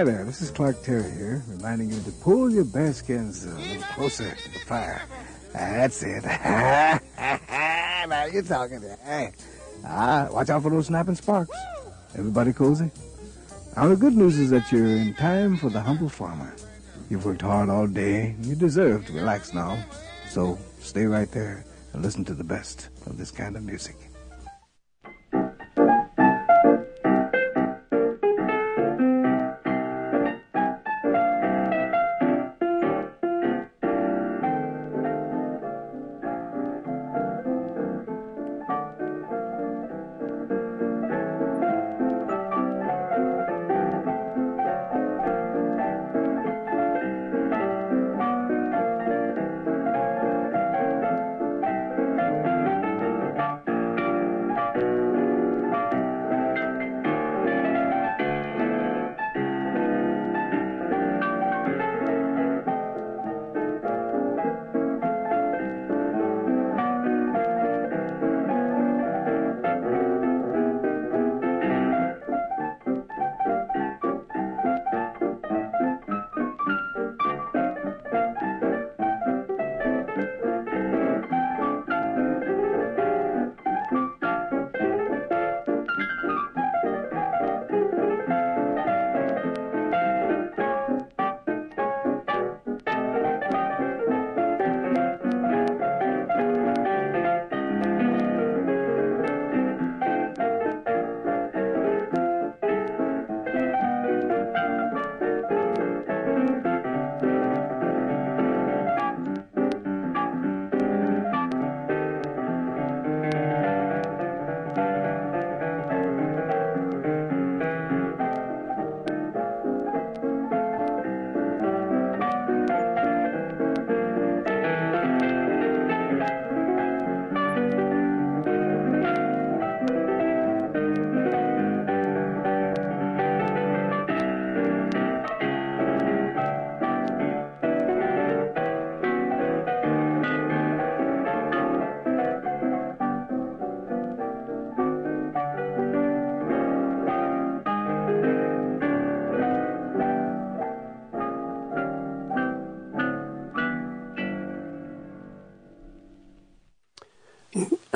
Hi there, this is Clark Terry here, reminding you to pull your bearskins a little closer to the fire. That's it. now you're talking. Hey, ah, watch out for those snapping sparks. Everybody cozy? Now the good news is that you're in time for the humble farmer. You've worked hard all day. and You deserve to relax now. So stay right there and listen to the best of this kind of music.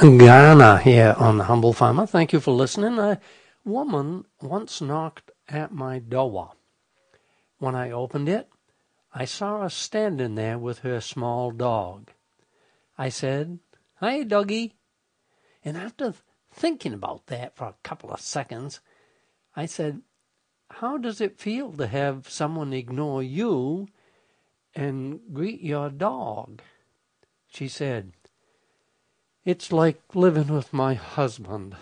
Ghana here on Humble Farmer. Thank you for listening. A woman once knocked at my door. When I opened it, I saw her standing there with her small dog. I said, Hi, doggy. And after thinking about that for a couple of seconds, I said, How does it feel to have someone ignore you and greet your dog? She said, it's like living with my husband.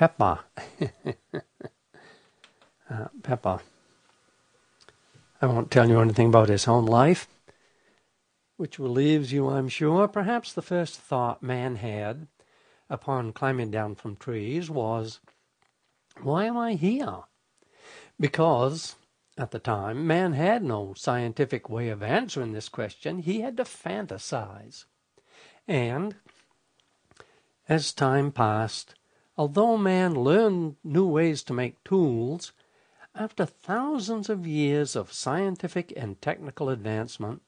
Art Pepper. Art Pepper. I won't tell you anything about his home life, which relieves you, I'm sure. Perhaps the first thought man had upon climbing down from trees was, Why am I here? Because at the time, man had no scientific way of answering this question. He had to fantasize. And as time passed, although man learned new ways to make tools, after thousands of years of scientific and technical advancement,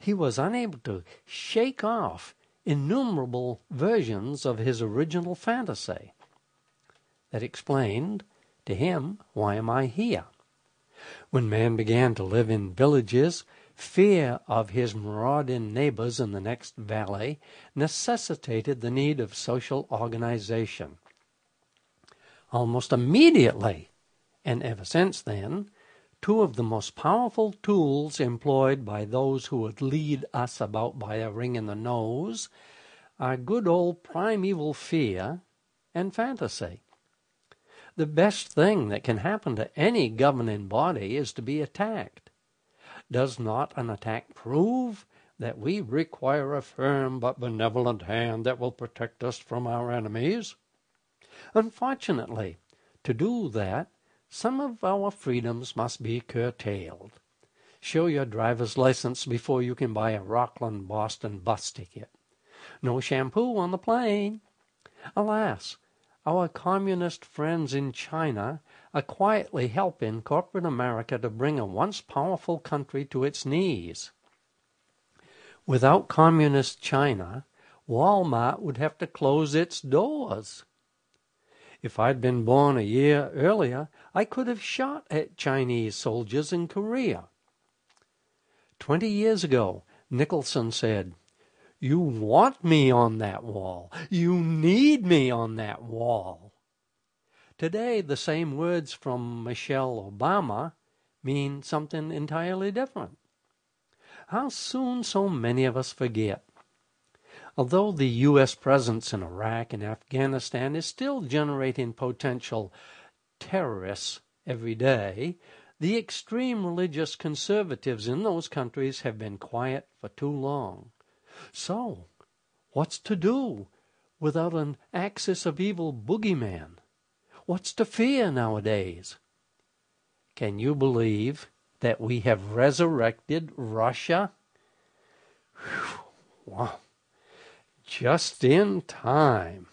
he was unable to shake off innumerable versions of his original fantasy. That explained to him, why am I here? When man began to live in villages, fear of his marauding neighbors in the next valley necessitated the need of social organization. Almost immediately, and ever since then, two of the most powerful tools employed by those who would lead us about by a ring in the nose are good old primeval fear and fantasy. The best thing that can happen to any governing body is to be attacked. Does not an attack prove that we require a firm but benevolent hand that will protect us from our enemies? Unfortunately, to do that, some of our freedoms must be curtailed. Show your driver's license before you can buy a Rockland Boston bus ticket. No shampoo on the plane. Alas, our communist friends in China are quietly helping corporate America to bring a once powerful country to its knees. Without communist China, Walmart would have to close its doors. If I'd been born a year earlier, I could have shot at Chinese soldiers in Korea. Twenty years ago, Nicholson said, you want me on that wall. You need me on that wall. Today, the same words from Michelle Obama mean something entirely different. How soon so many of us forget. Although the U.S. presence in Iraq and Afghanistan is still generating potential terrorists every day, the extreme religious conservatives in those countries have been quiet for too long. So, what's to do without an axis of evil boogeyman? What's to fear nowadays? Can you believe that we have resurrected Russia? Whew, wow. Just in time.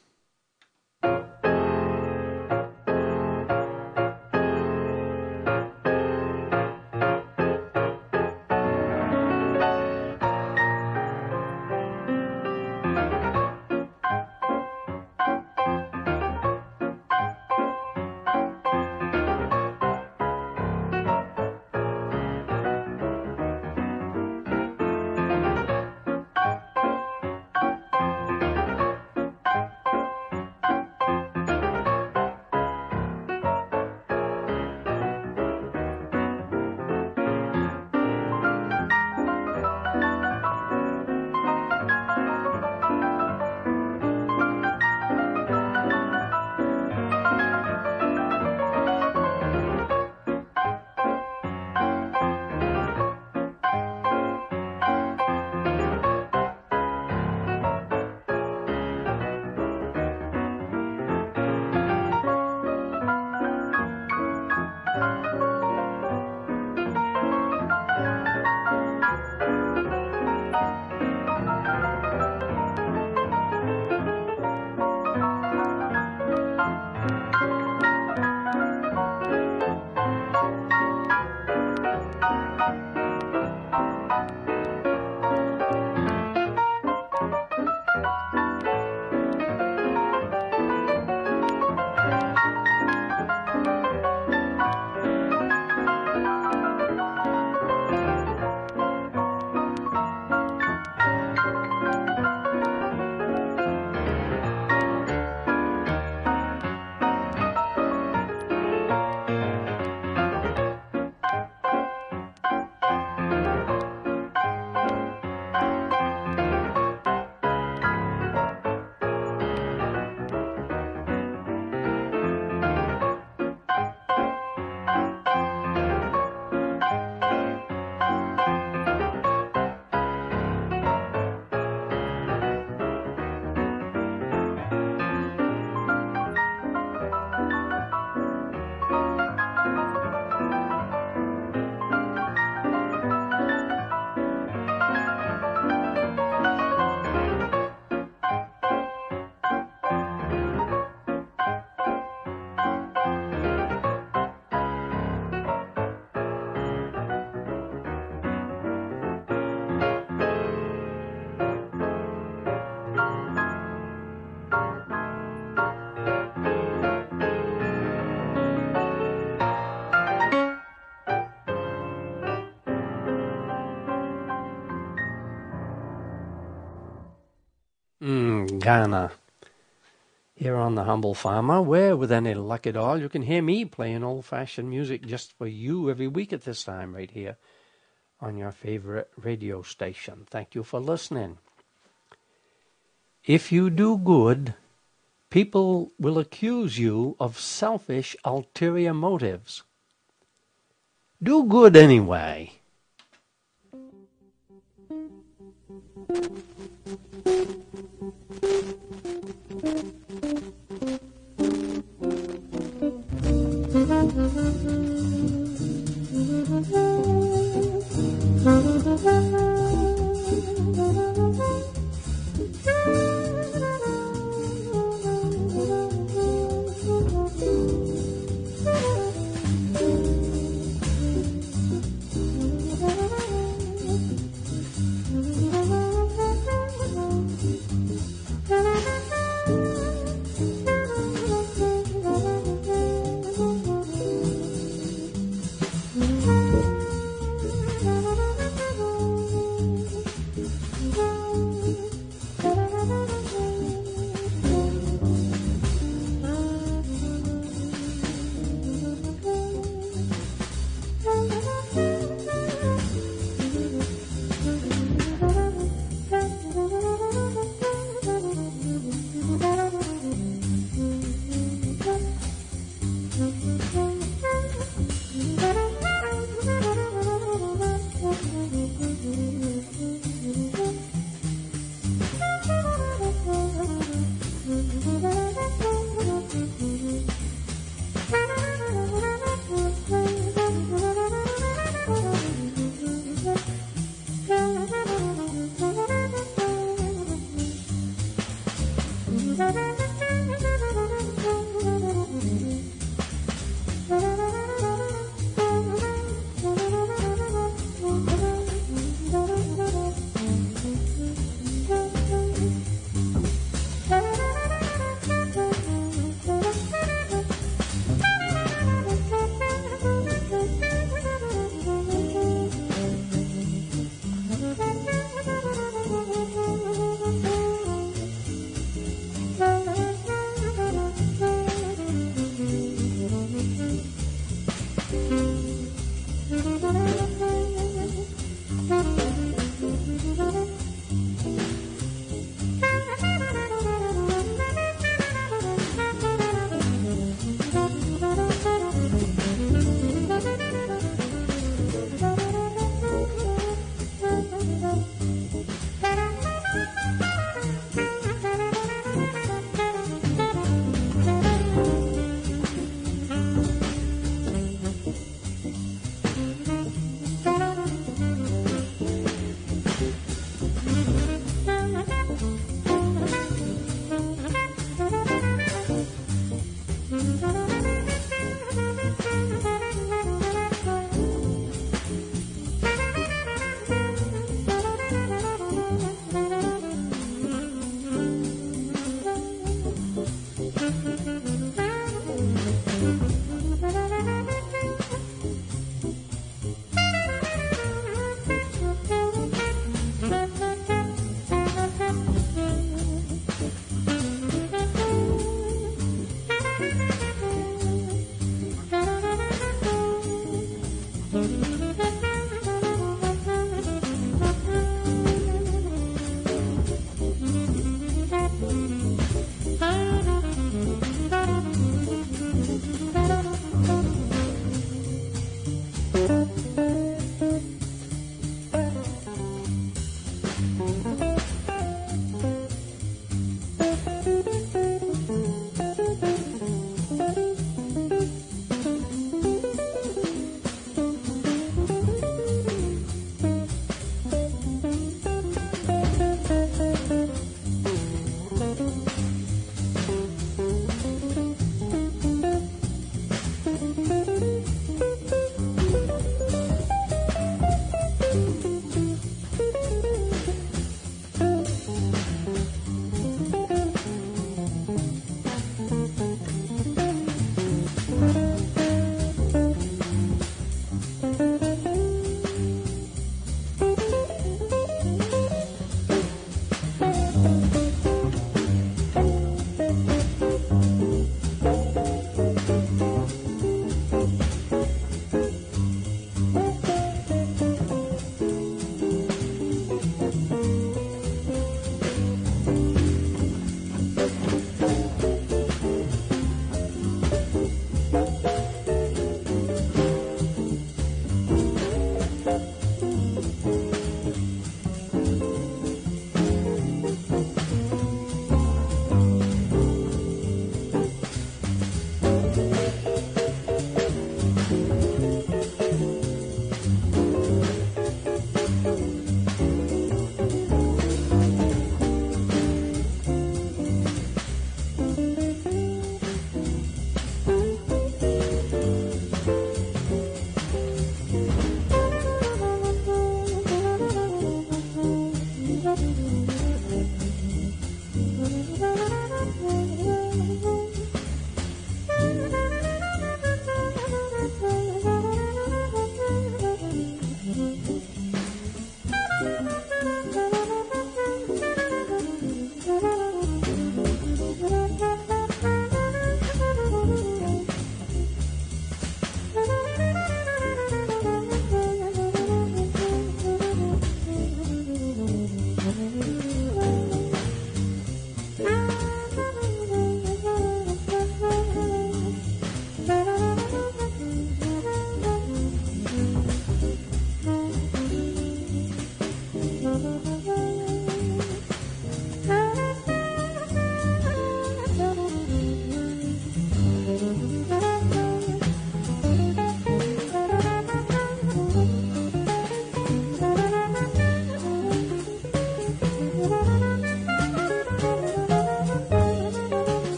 Ghana. Here on The Humble Farmer, where with any luck at all, you can hear me playing old fashioned music just for you every week at this time, right here on your favorite radio station. Thank you for listening. If you do good, people will accuse you of selfish, ulterior motives. Do good anyway.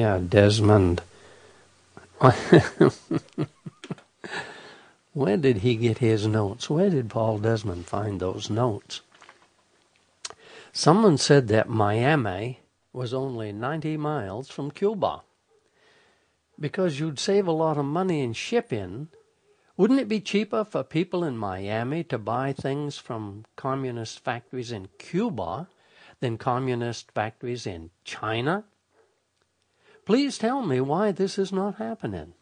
Yeah, Desmond. Where did he get his notes? Where did Paul Desmond find those notes? Someone said that Miami was only 90 miles from Cuba. Because you'd save a lot of money in shipping, wouldn't it be cheaper for people in Miami to buy things from communist factories in Cuba than communist factories in China? Please tell me why this is not happening.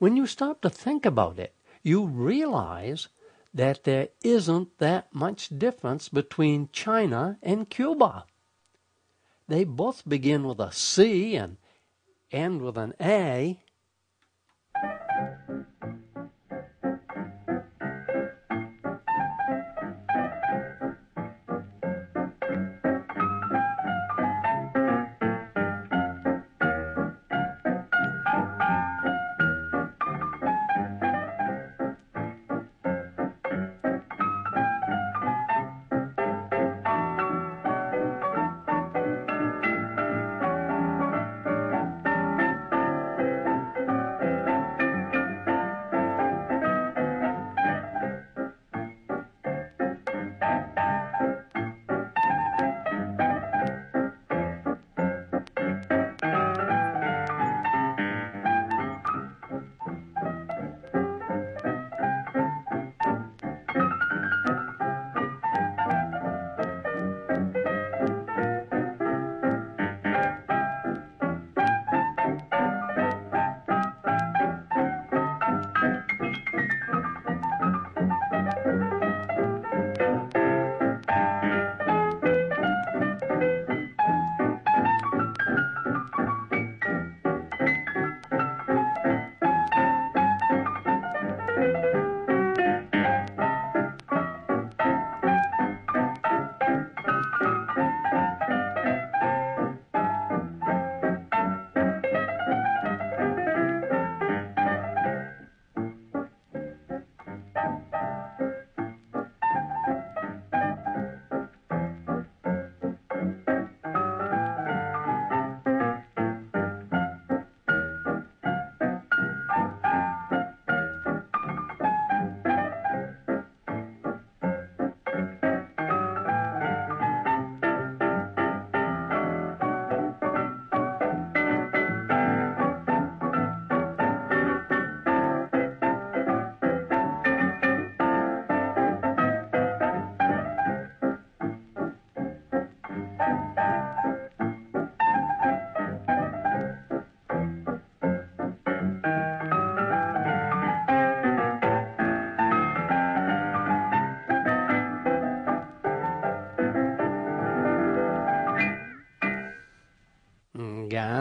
When you stop to think about it, you realize that there isn't that much difference between China and Cuba. They both begin with a C and end with an A.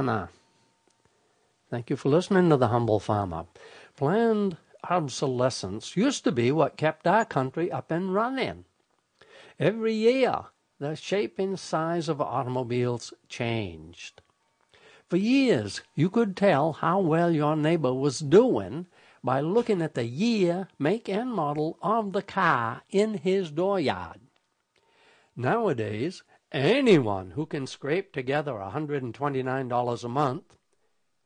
Guyana. Thank you for listening to The Humble Farmer. Planned obsolescence used to be what kept our country up and running. Every year, the shape and size of automobiles changed. For years, you could tell how well your neighbor was doing by looking at the year, make, and model of the car in his dooryard. Nowadays, anyone who can scrape together $129 a month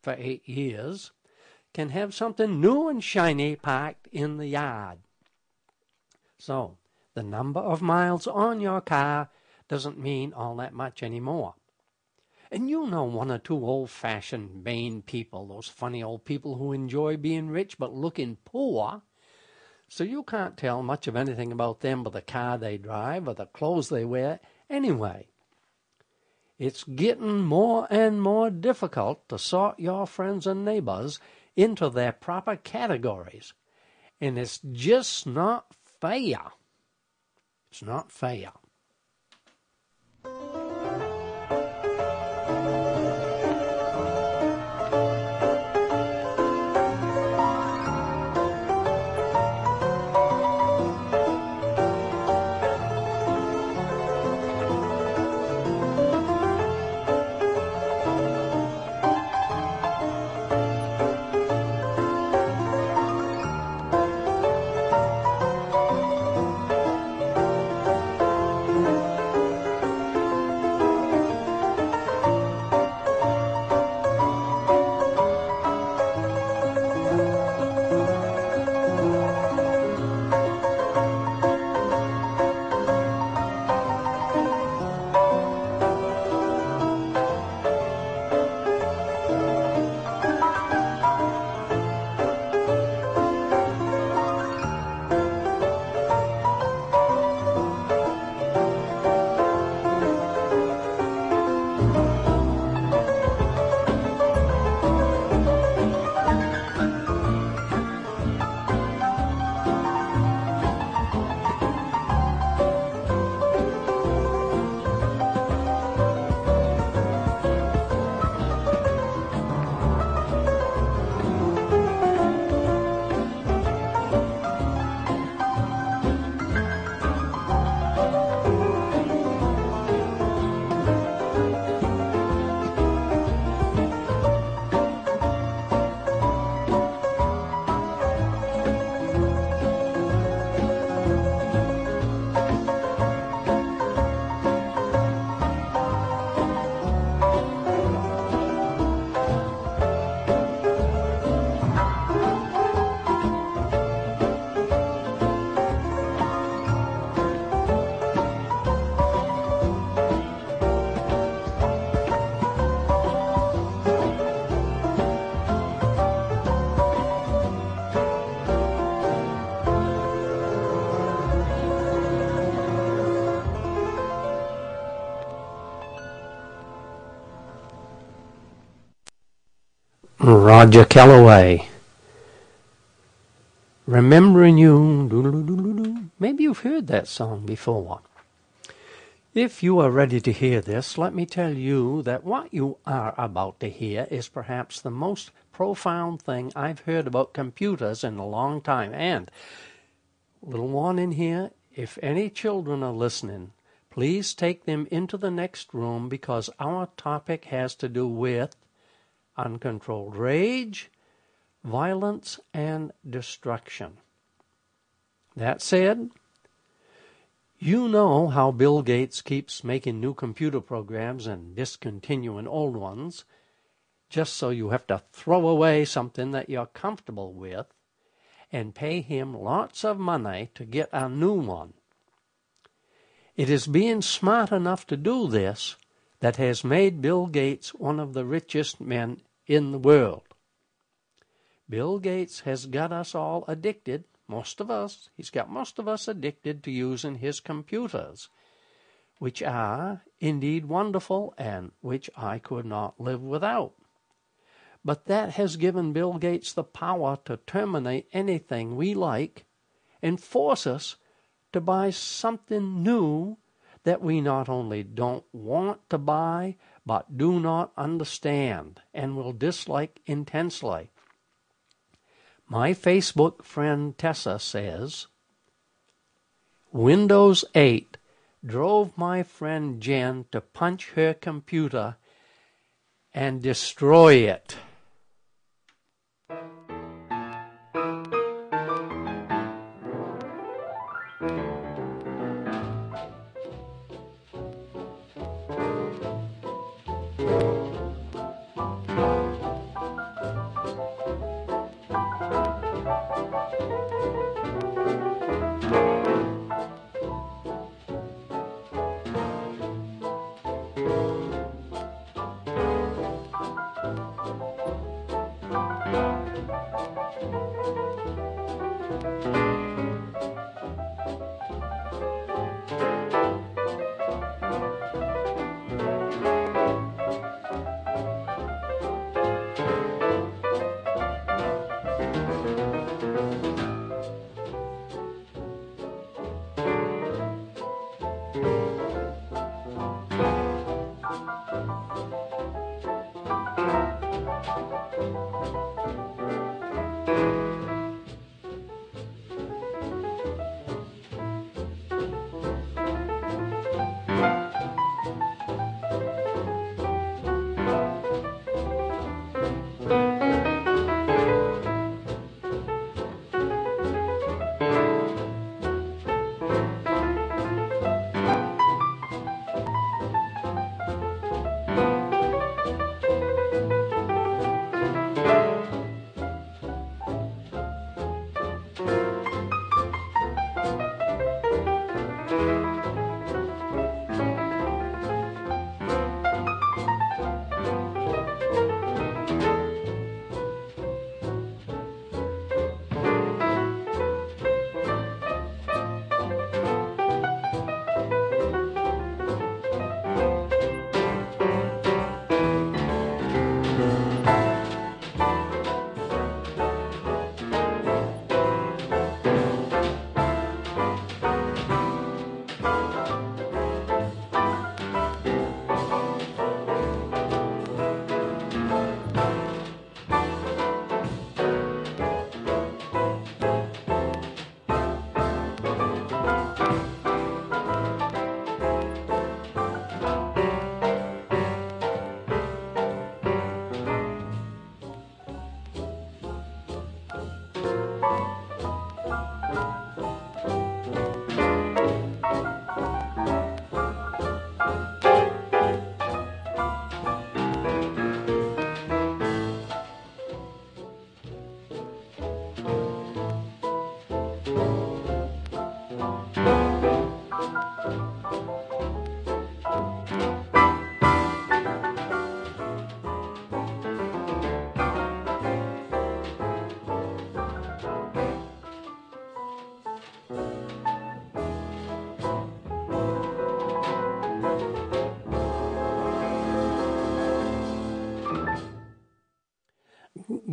for eight years can have something new and shiny parked in the yard. So, the number of miles on your car doesn't mean all that much anymore. And you know one or two old fashioned Maine people, those funny old people who enjoy being rich but looking poor. So you can't tell much of anything about them but the car they drive or the clothes they wear anyway. It's getting more and more difficult to sort your friends and neighbors into their proper categories. And it's just not fair. It's not fair. Roger Kellaway. Remembering You. Maybe you've heard that song before. If you are ready to hear this, let me tell you that what you are about to hear is perhaps the most profound thing I've heard about computers in a long time. And, little warning here, if any children are listening, please take them into the next room because our topic has to do with uncontrolled rage, violence, and destruction. That said, you know how Bill Gates keeps making new computer programs and discontinuing old ones just so you have to throw away something that you're comfortable with and pay him lots of money to get a new one. It is being smart enough to do this that has made Bill Gates one of the richest men in the world. Bill Gates has got us all addicted most of us, he's got most of us addicted to using his computers, which are indeed wonderful and which I could not live without. But that has given Bill Gates the power to terminate anything we like and force us to buy something new that we not only don't want to buy, but do not understand and will dislike intensely. My Facebook friend Tessa says Windows 8 drove my friend Jen to punch her computer and destroy it.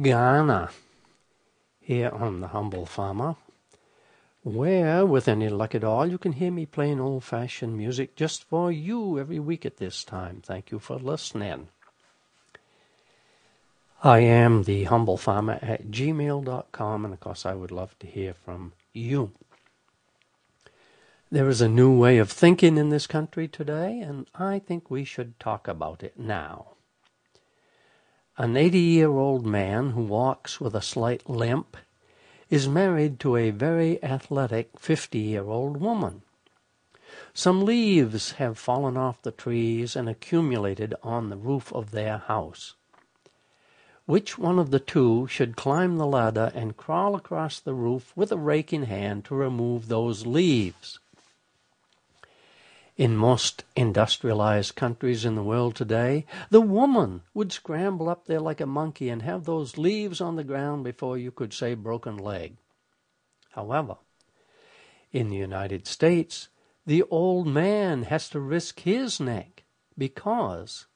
Ghana here on The Humble Farmer, where, with any luck at all, you can hear me playing old fashioned music just for you every week at this time. Thank you for listening. I am the humble farmer at gmail.com, and of course, I would love to hear from you. There is a new way of thinking in this country today, and I think we should talk about it now. An 80 year old man who walks with a slight limp is married to a very athletic 50 year old woman. Some leaves have fallen off the trees and accumulated on the roof of their house. Which one of the two should climb the ladder and crawl across the roof with a rake in hand to remove those leaves? In most industrialized countries in the world today, the woman would scramble up there like a monkey and have those leaves on the ground before you could say broken leg. However, in the United States, the old man has to risk his neck because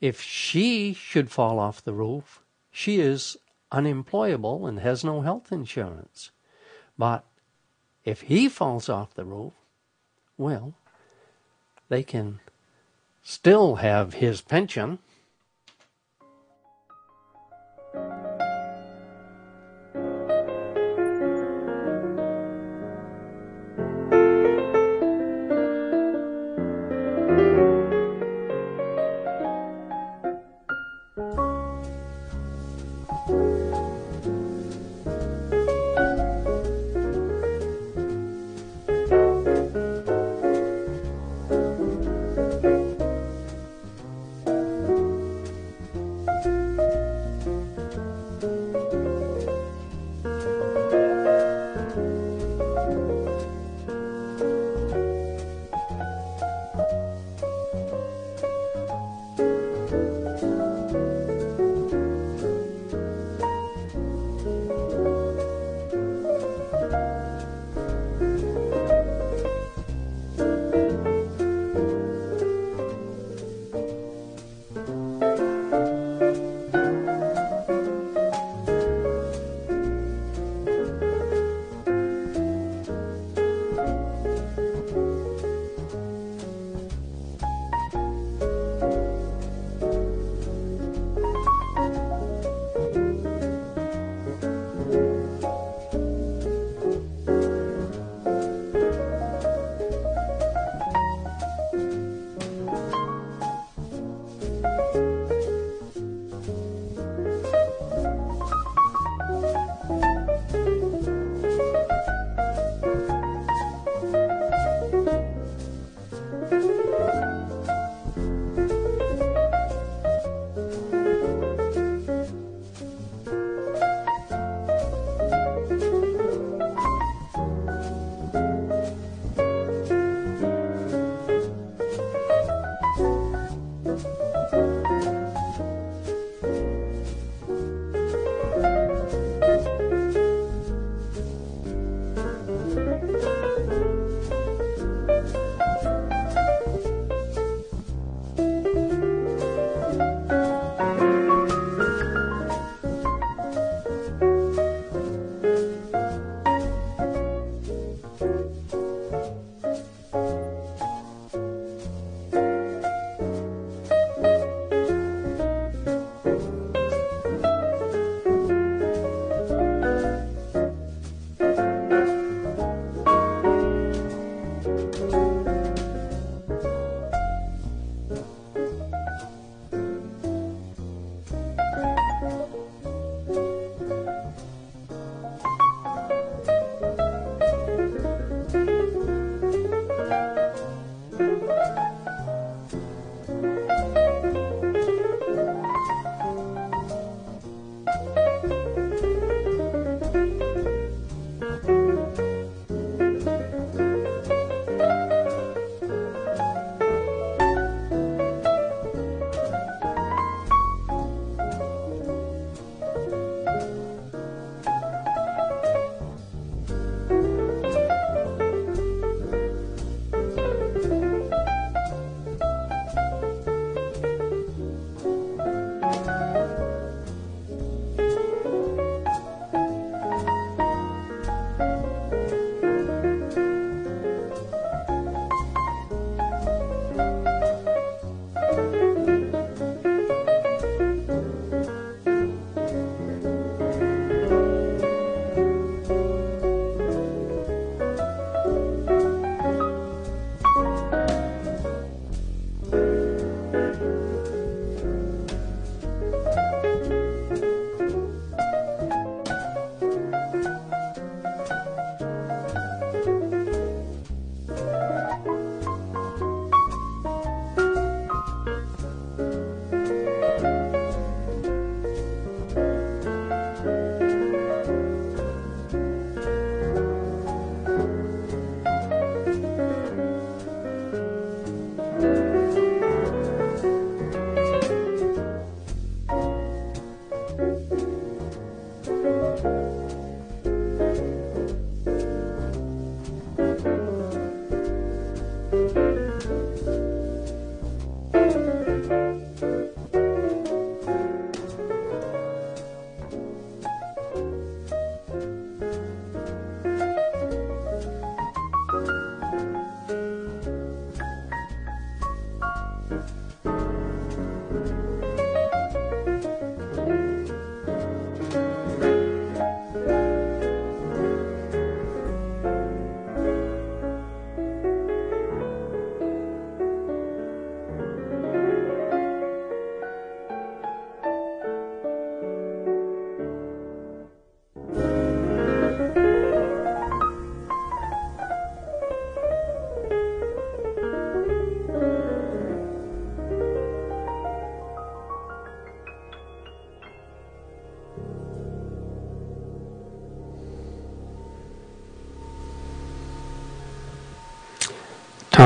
if she should fall off the roof, she is unemployable and has no health insurance. But if he falls off the roof, well, they can still have his pension.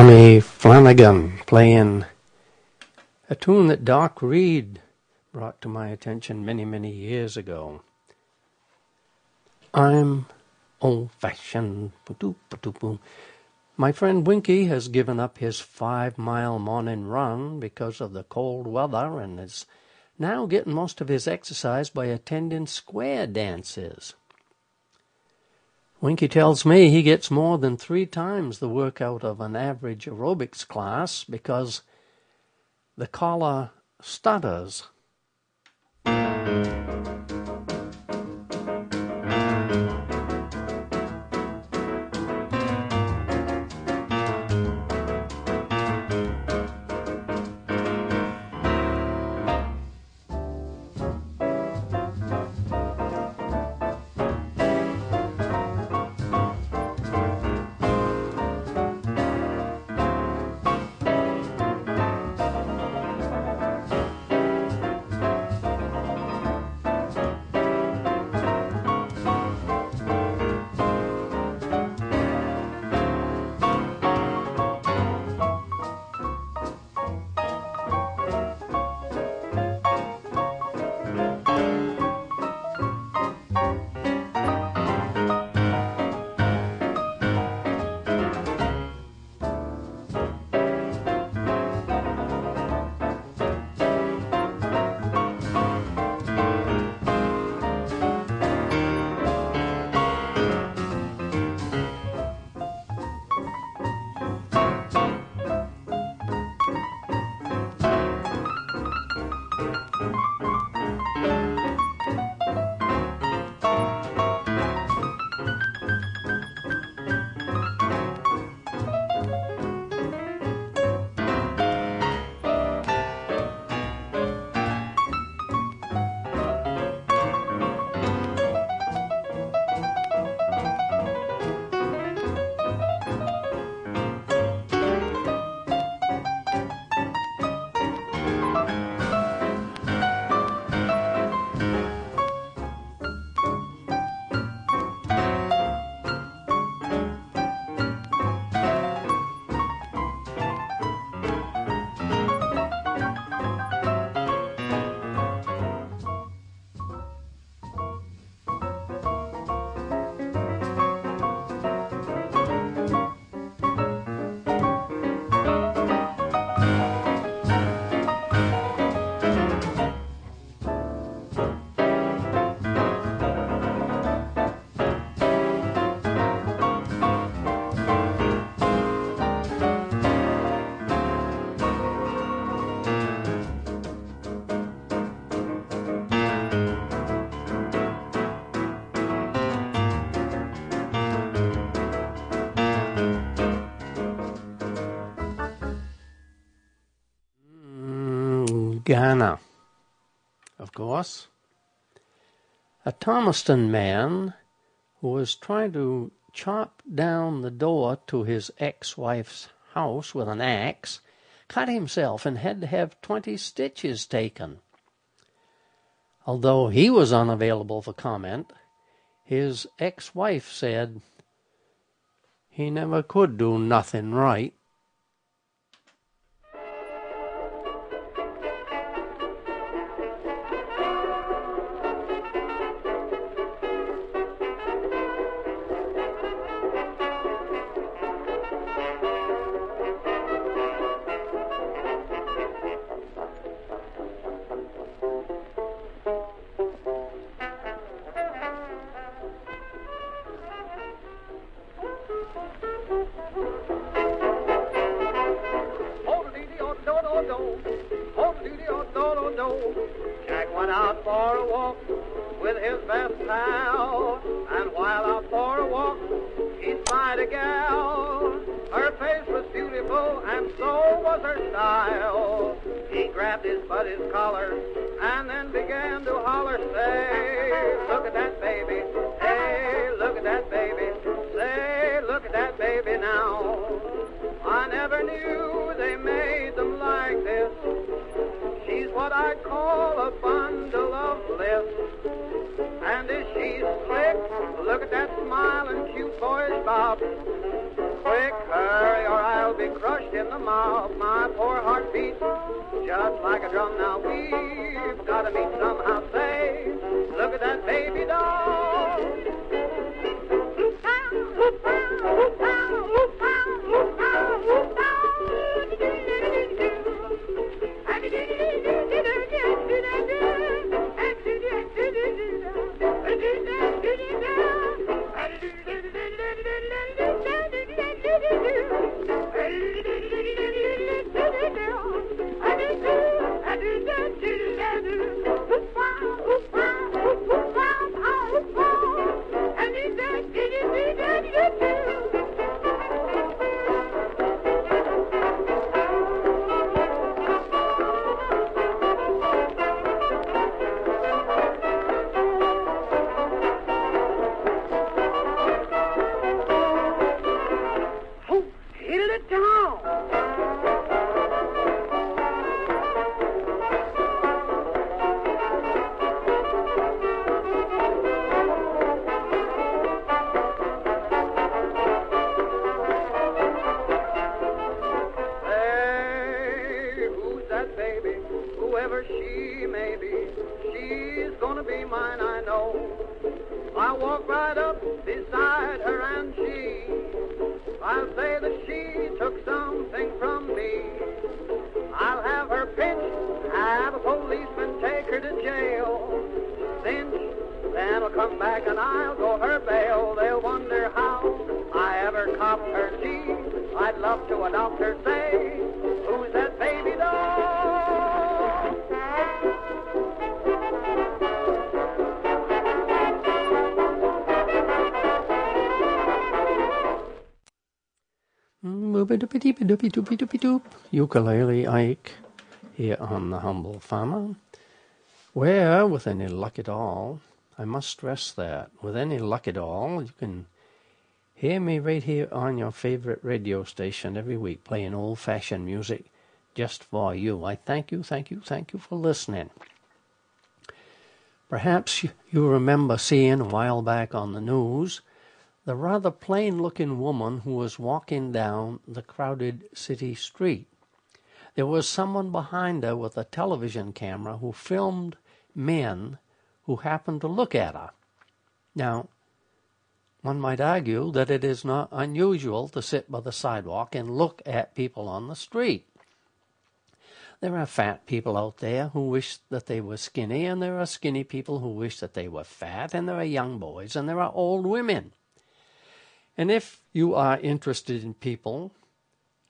Tommy Flanagan playing a tune that Doc Reed brought to my attention many, many years ago. I'm old fashioned. My friend Winky has given up his five mile morning run because of the cold weather and is now getting most of his exercise by attending square dances. Winky tells me he gets more than three times the workout of an average aerobics class because the caller stutters. Ghana, of course. A Thomaston man who was trying to chop down the door to his ex wife's house with an axe cut himself and had to have 20 stitches taken. Although he was unavailable for comment, his ex wife said he never could do nothing right. Boop-a-doop-a-deep-a-doopy-doopy-doopy-doop. Ukulele Ike here on The Humble Farmer. Where, with any luck at all, I must stress that, with any luck at all, you can hear me right here on your favorite radio station every week playing old fashioned music just for you. I thank you, thank you, thank you for listening. Perhaps you remember seeing a while back on the news the rather plain looking woman who was walking down the crowded city street. There was someone behind her with a television camera who filmed men who happened to look at her. Now, one might argue that it is not unusual to sit by the sidewalk and look at people on the street. There are fat people out there who wish that they were skinny, and there are skinny people who wish that they were fat, and there are young boys, and there are old women. And if you are interested in people,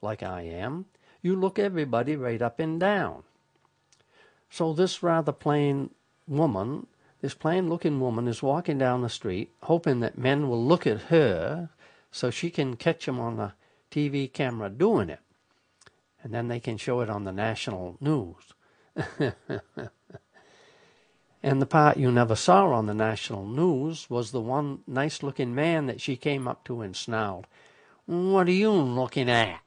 like I am, you look everybody right up and down. So this rather plain woman, this plain looking woman, is walking down the street, hoping that men will look at her so she can catch them on a TV camera doing it. And then they can show it on the national news. And the part you never saw on the national news was the one nice looking man that she came up to and snarled, What are you looking at?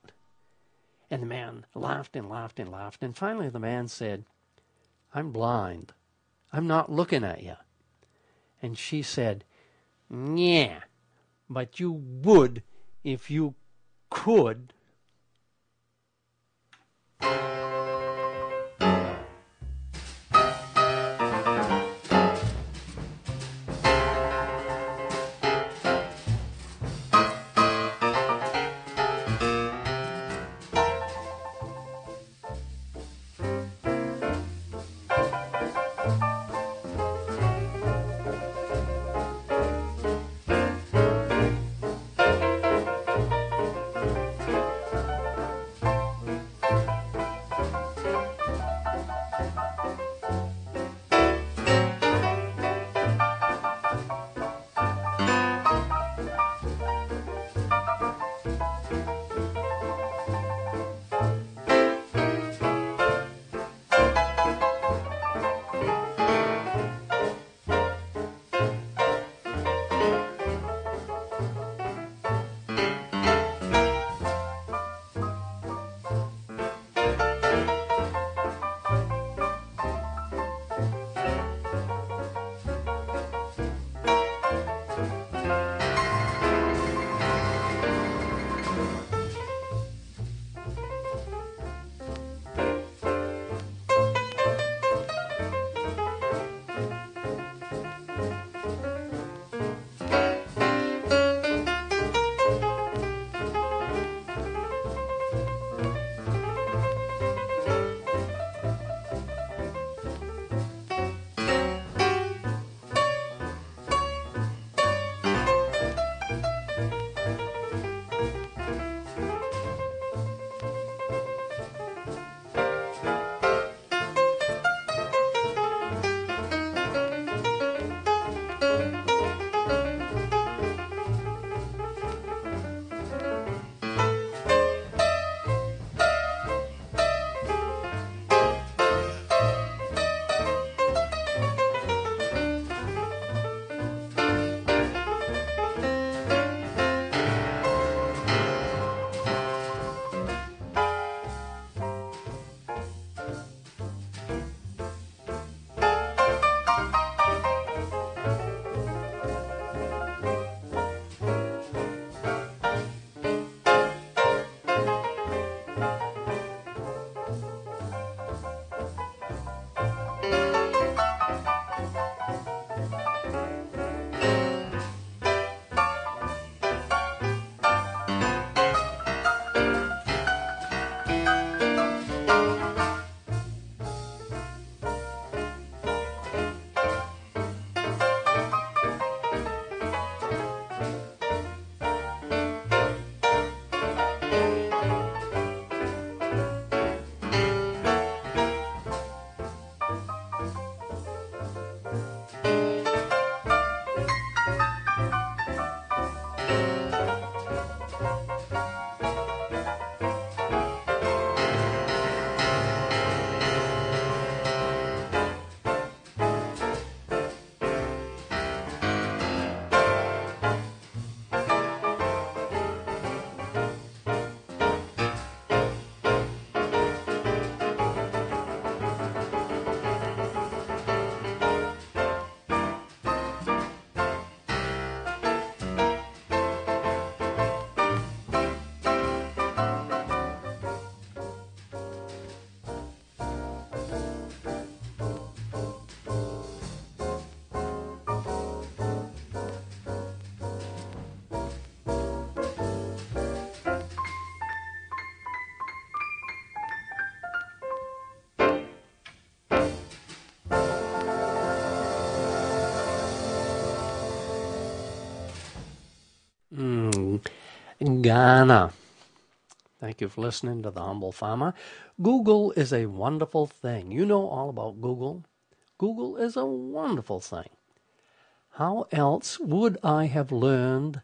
And the man laughed and laughed and laughed. And finally the man said, I'm blind. I'm not looking at you. And she said, Yeah, but you would if you could. Ghana. Thank you for listening to The Humble Farmer. Google is a wonderful thing. You know all about Google. Google is a wonderful thing. How else would I have learned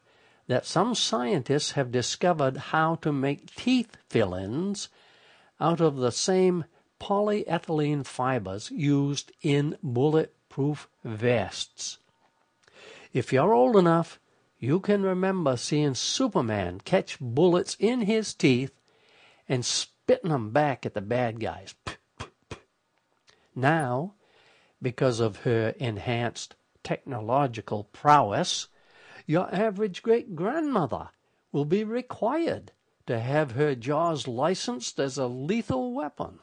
that some scientists have discovered how to make teeth fill ins out of the same polyethylene fibers used in bulletproof vests? If you're old enough, you can remember seeing Superman catch bullets in his teeth and spitting them back at the bad guys. Now, because of her enhanced technological prowess, your average great grandmother will be required to have her jaws licensed as a lethal weapon.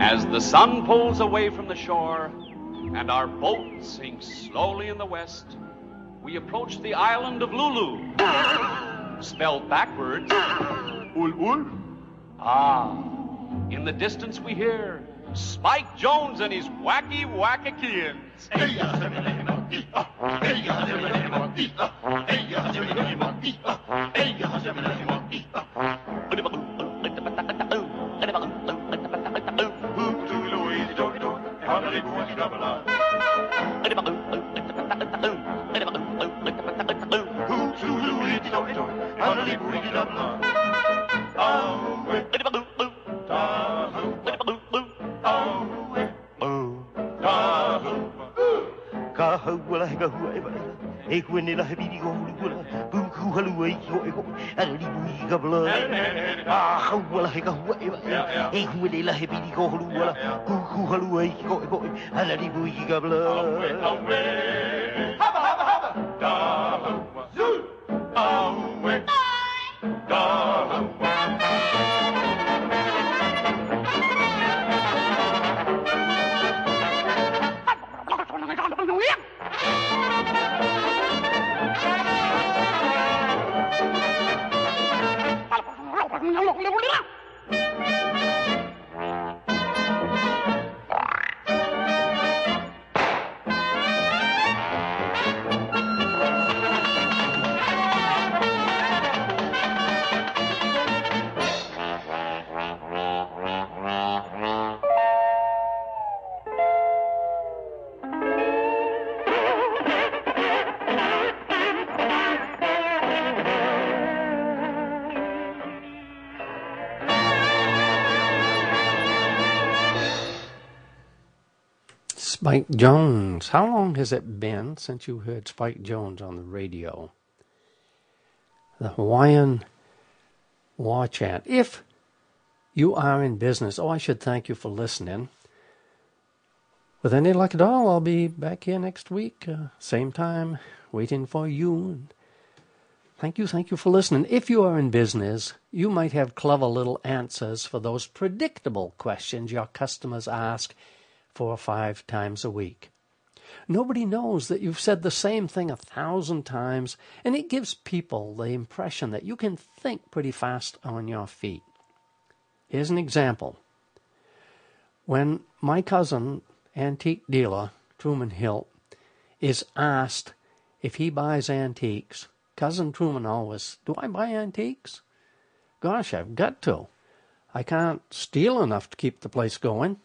As the sun pulls away from the shore and our boat sinks slowly in the west, we approach the island of Lulu. Spelled backwards, Ul Ul. Ah, in the distance we hear Spike Jones and his wacky wackakians. Oh, will I go, e kuene la hebidi go hulu kula bu ku halu e ko e ko ala li bu ga bla. Ah ha wala he ga hu e e kuene la hebidi go hulu wala ku ku halu e ko e ko ala li bu ga bla. Haba, haba, haba. Da, Zul. Awe. Da, Spike Jones. How long has it been since you heard Spike Jones on the radio? The Hawaiian War Chant. If you are in business, oh, I should thank you for listening. With any luck at all, I'll be back here next week, uh, same time, waiting for you. Thank you, thank you for listening. If you are in business, you might have clever little answers for those predictable questions your customers ask four or five times a week. Nobody knows that you've said the same thing a thousand times, and it gives people the impression that you can think pretty fast on your feet. Here's an example. When my cousin, antique dealer Truman Hilt, is asked if he buys antiques, cousin Truman always, Do I buy antiques? Gosh, I've got to. I can't steal enough to keep the place going.